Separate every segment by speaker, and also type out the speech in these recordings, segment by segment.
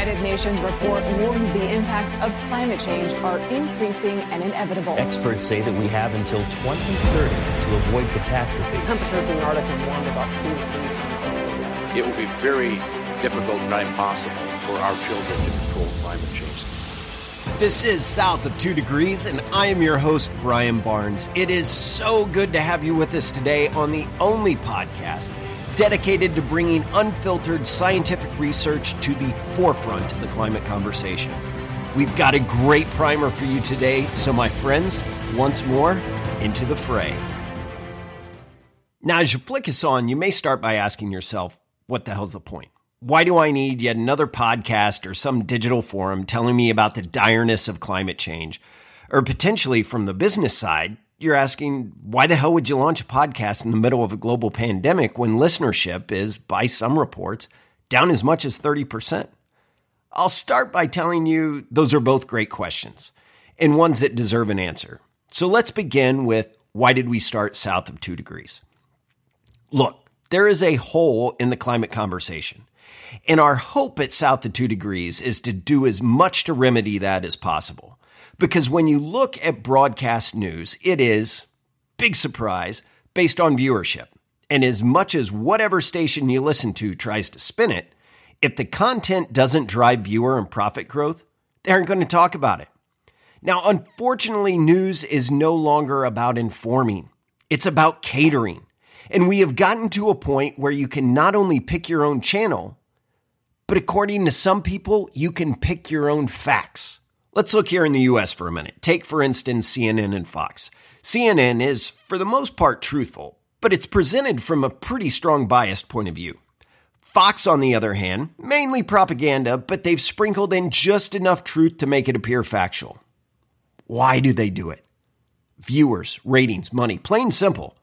Speaker 1: United Nations report warns the impacts of climate change are increasing and inevitable.
Speaker 2: Experts say that we have until 2030 to avoid catastrophe.
Speaker 3: Temperatures in the Arctic have warmed about two to three times.
Speaker 4: It will be very difficult, not impossible, for our children to control climate change.
Speaker 5: This is South of Two Degrees, and I am your host, Brian Barnes. It is so good to have you with us today on the only podcast dedicated to bringing unfiltered scientific research to the forefront of the climate conversation. We've got a great primer for you today, so my friends, once more, into the fray. Now, as you flick us on, you may start by asking yourself, what the hell's the point? Why do I need yet another podcast or some digital forum telling me about the direness of climate change? Or potentially from the business side, you're asking, why the hell would you launch a podcast in the middle of a global pandemic when listenership is, by some reports, down as much as 30%? I'll start by telling you those are both great questions and ones that deserve an answer. So let's begin with why did we start south of two degrees? Look, there is a hole in the climate conversation. And our hope at South of Two Degrees is to do as much to remedy that as possible. Because when you look at broadcast news, it is, big surprise, based on viewership. And as much as whatever station you listen to tries to spin it, if the content doesn't drive viewer and profit growth, they aren't going to talk about it. Now, unfortunately, news is no longer about informing, it's about catering. And we have gotten to a point where you can not only pick your own channel, but according to some people, you can pick your own facts. Let's look here in the US for a minute. Take, for instance, CNN and Fox. CNN is, for the most part, truthful, but it's presented from a pretty strong biased point of view. Fox, on the other hand, mainly propaganda, but they've sprinkled in just enough truth to make it appear factual. Why do they do it? Viewers, ratings, money, plain simple.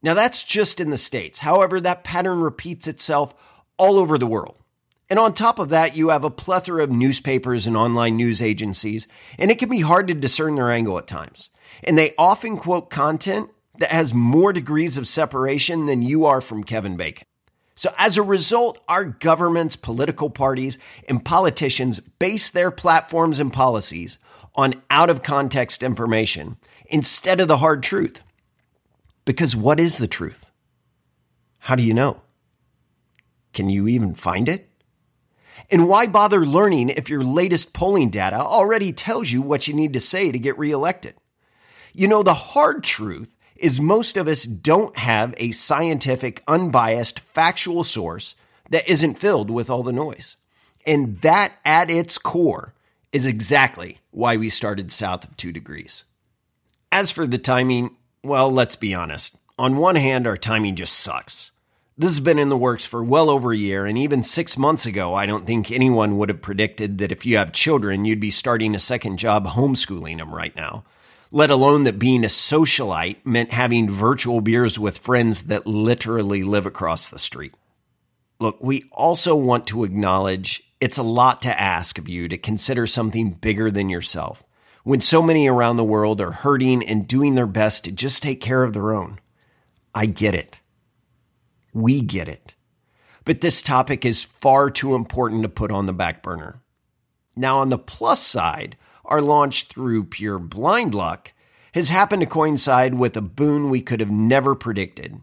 Speaker 5: Now that's just in the States. However, that pattern repeats itself all over the world. And on top of that, you have a plethora of newspapers and online news agencies, and it can be hard to discern their angle at times. And they often quote content that has more degrees of separation than you are from Kevin Bacon. So as a result, our governments, political parties, and politicians base their platforms and policies on out of context information instead of the hard truth. Because what is the truth? How do you know? Can you even find it? And why bother learning if your latest polling data already tells you what you need to say to get reelected? You know, the hard truth is most of us don't have a scientific, unbiased, factual source that isn't filled with all the noise. And that at its core is exactly why we started south of two degrees. As for the timing, well, let's be honest. On one hand, our timing just sucks. This has been in the works for well over a year, and even six months ago, I don't think anyone would have predicted that if you have children, you'd be starting a second job homeschooling them right now. Let alone that being a socialite meant having virtual beers with friends that literally live across the street. Look, we also want to acknowledge it's a lot to ask of you to consider something bigger than yourself when so many around the world are hurting and doing their best to just take care of their own. I get it. We get it. But this topic is far too important to put on the back burner. Now, on the plus side, our launch through pure blind luck has happened to coincide with a boon we could have never predicted.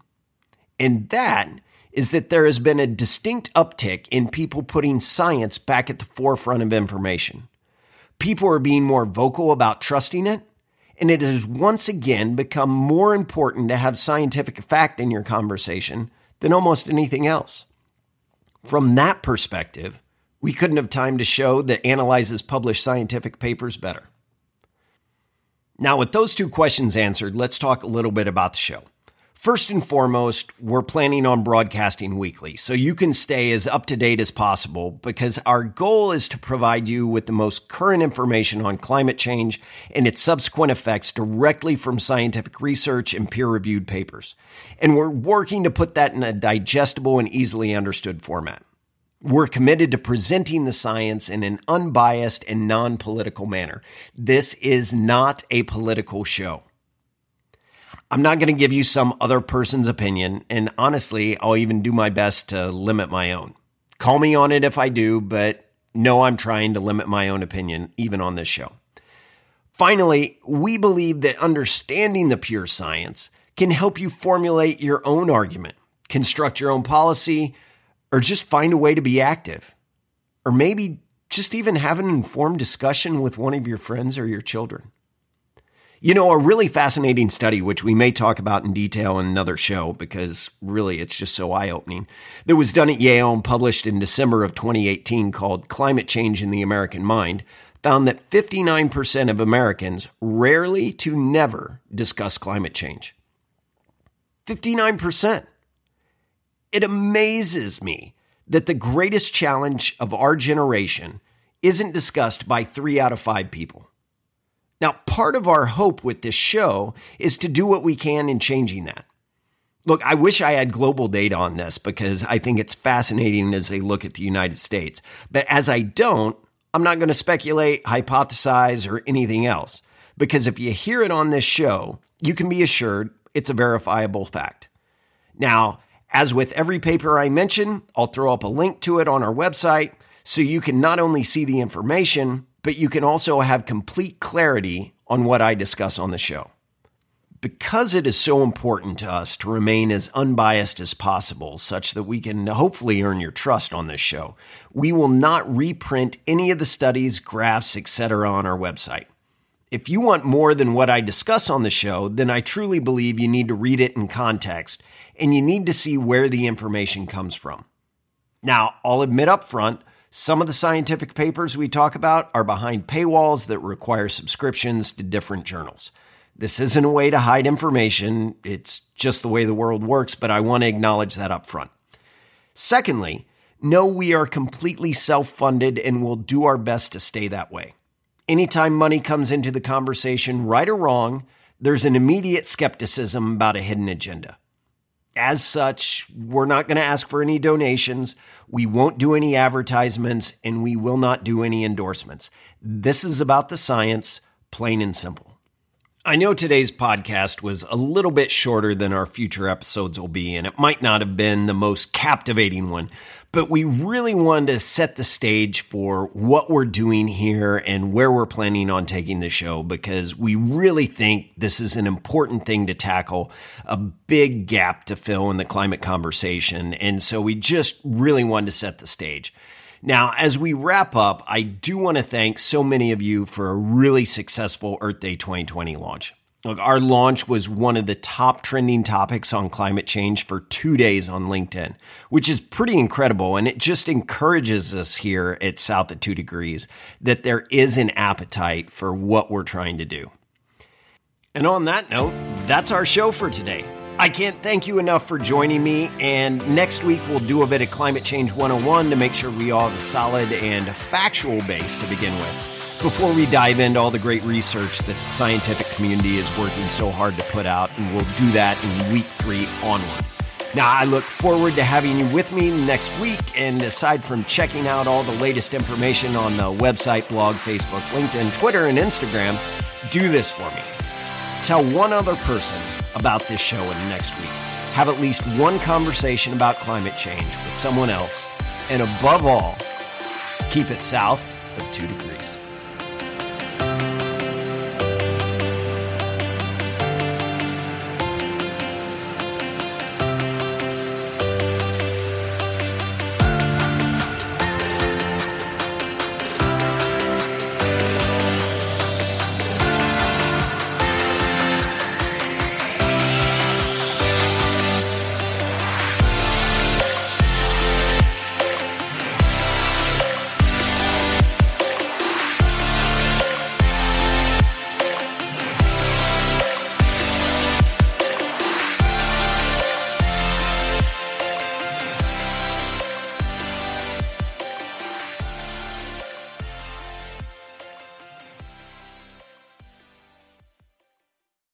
Speaker 5: And that is that there has been a distinct uptick in people putting science back at the forefront of information. People are being more vocal about trusting it, and it has once again become more important to have scientific fact in your conversation than almost anything else. From that perspective, we couldn't have time to show that analyzes published scientific papers better. Now, with those two questions answered, let's talk a little bit about the show. First and foremost, we're planning on broadcasting weekly, so you can stay as up to date as possible because our goal is to provide you with the most current information on climate change and its subsequent effects directly from scientific research and peer reviewed papers. And we're working to put that in a digestible and easily understood format. We're committed to presenting the science in an unbiased and non political manner. This is not a political show. I'm not going to give you some other person's opinion, and honestly, I'll even do my best to limit my own. Call me on it if I do, but No, I'm trying to limit my own opinion, even on this show. Finally, we believe that understanding the pure science can help you formulate your own argument, construct your own policy, or just find a way to be active. Or maybe just even have an informed discussion with one of your friends or your children. You know, a really fascinating study, which we may talk about in detail in another show because really it's just so eye opening, that was done at Yale and published in December of 2018 called Climate Change in the American Mind, found that 59% of Americans rarely to never discuss climate change. 59%. It amazes me that the greatest challenge of our generation isn't discussed by three out of five people. Now, part of our hope with this show is to do what we can in changing that. Look, I wish I had global data on this because I think it's fascinating as they look at the United States. But as I don't, I'm not going to speculate, hypothesize, or anything else. Because if you hear it on this show, you can be assured it's a verifiable fact. Now, as with every paper I mention, I'll throw up a link to it on our website so you can not only see the information, but you can also have complete clarity on what I discuss on the show. Because it is so important to us to remain as unbiased as possible, such that we can hopefully earn your trust on this show, we will not reprint any of the studies, graphs, etc. on our website. If you want more than what I discuss on the show, then I truly believe you need to read it in context and you need to see where the information comes from. Now, I'll admit up front, some of the scientific papers we talk about are behind paywalls that require subscriptions to different journals. This isn't a way to hide information, it's just the way the world works, but I want to acknowledge that up front. Secondly, know we are completely self funded and will do our best to stay that way. Anytime money comes into the conversation, right or wrong, there's an immediate skepticism about a hidden agenda. As such, we're not going to ask for any donations. We won't do any advertisements and we will not do any endorsements. This is about the science, plain and simple. I know today's podcast was a little bit shorter than our future episodes will be, and it might not have been the most captivating one, but we really wanted to set the stage for what we're doing here and where we're planning on taking the show because we really think this is an important thing to tackle, a big gap to fill in the climate conversation. And so we just really wanted to set the stage. Now, as we wrap up, I do want to thank so many of you for a really successful Earth Day 2020 launch. Look, our launch was one of the top trending topics on climate change for two days on LinkedIn, which is pretty incredible. And it just encourages us here at South of Two Degrees that there is an appetite for what we're trying to do. And on that note, that's our show for today. I can't thank you enough for joining me. And next week, we'll do a bit of Climate Change 101 to make sure we all have a solid and factual base to begin with. Before we dive into all the great research that the scientific community is working so hard to put out, and we'll do that in week three onward. Now, I look forward to having you with me next week. And aside from checking out all the latest information on the website, blog, Facebook, LinkedIn, Twitter, and Instagram, do this for me. Tell one other person about this show in the next week. Have at least one conversation about climate change with someone else. And above all, keep it south of two degrees.